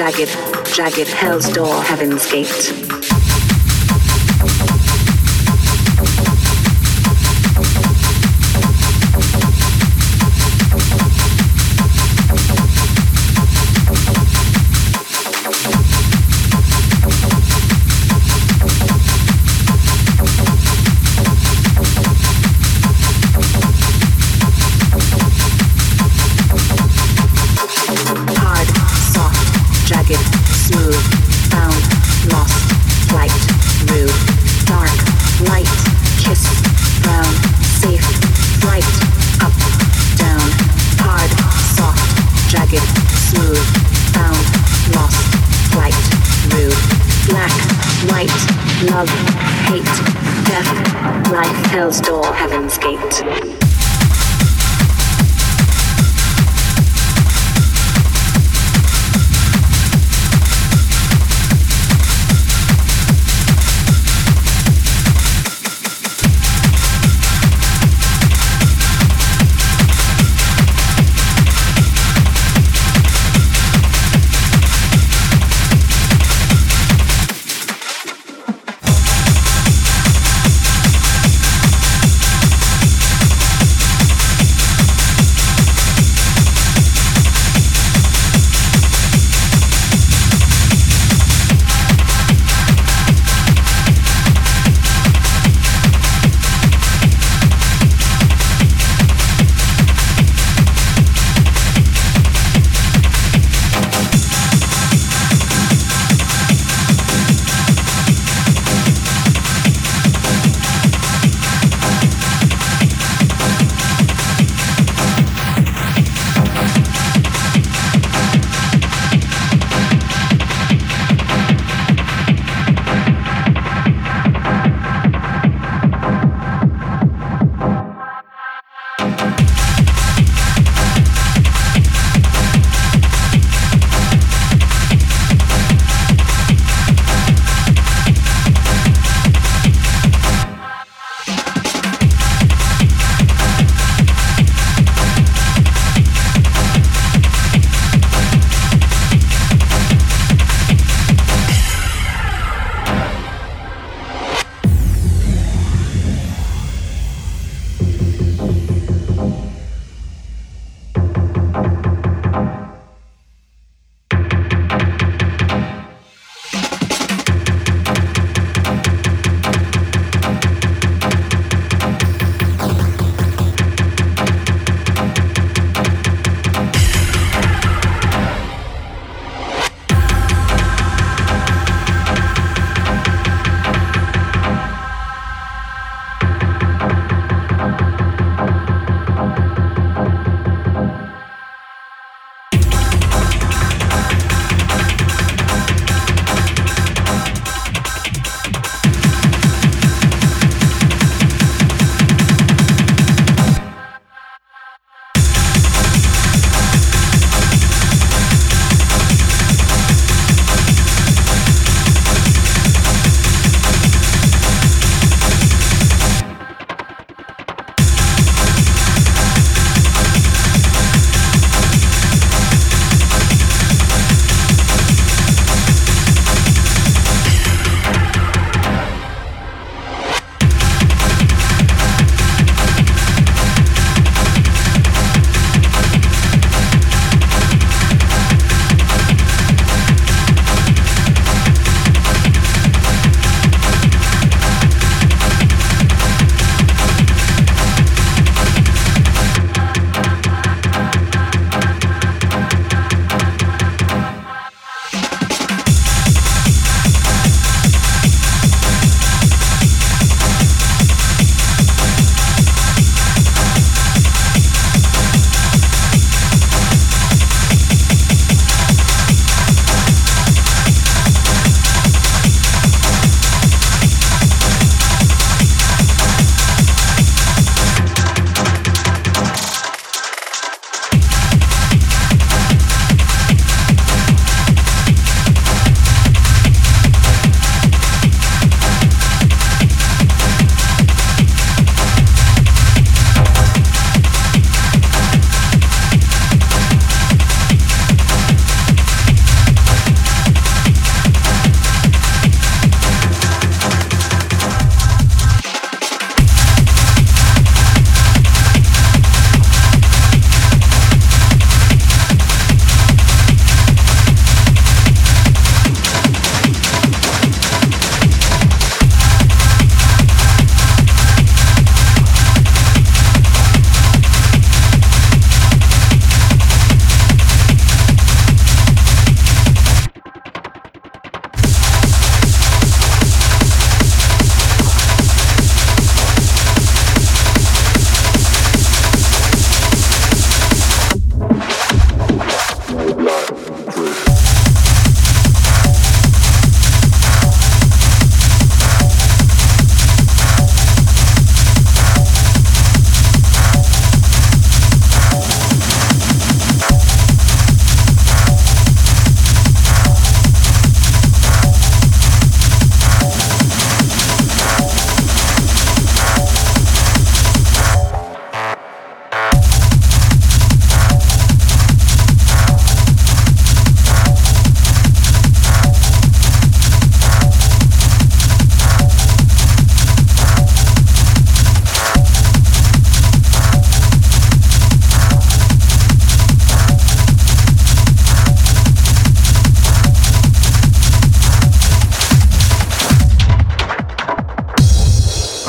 jagged jagged hell's door, heaven's gate.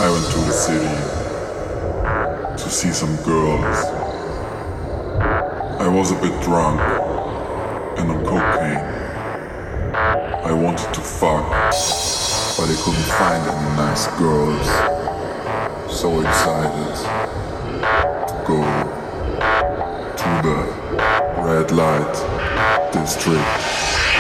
I went to the city to see some girls. I was a bit drunk and on cocaine. I wanted to fuck, but I couldn't find any nice girls. So excited to go to the red light district.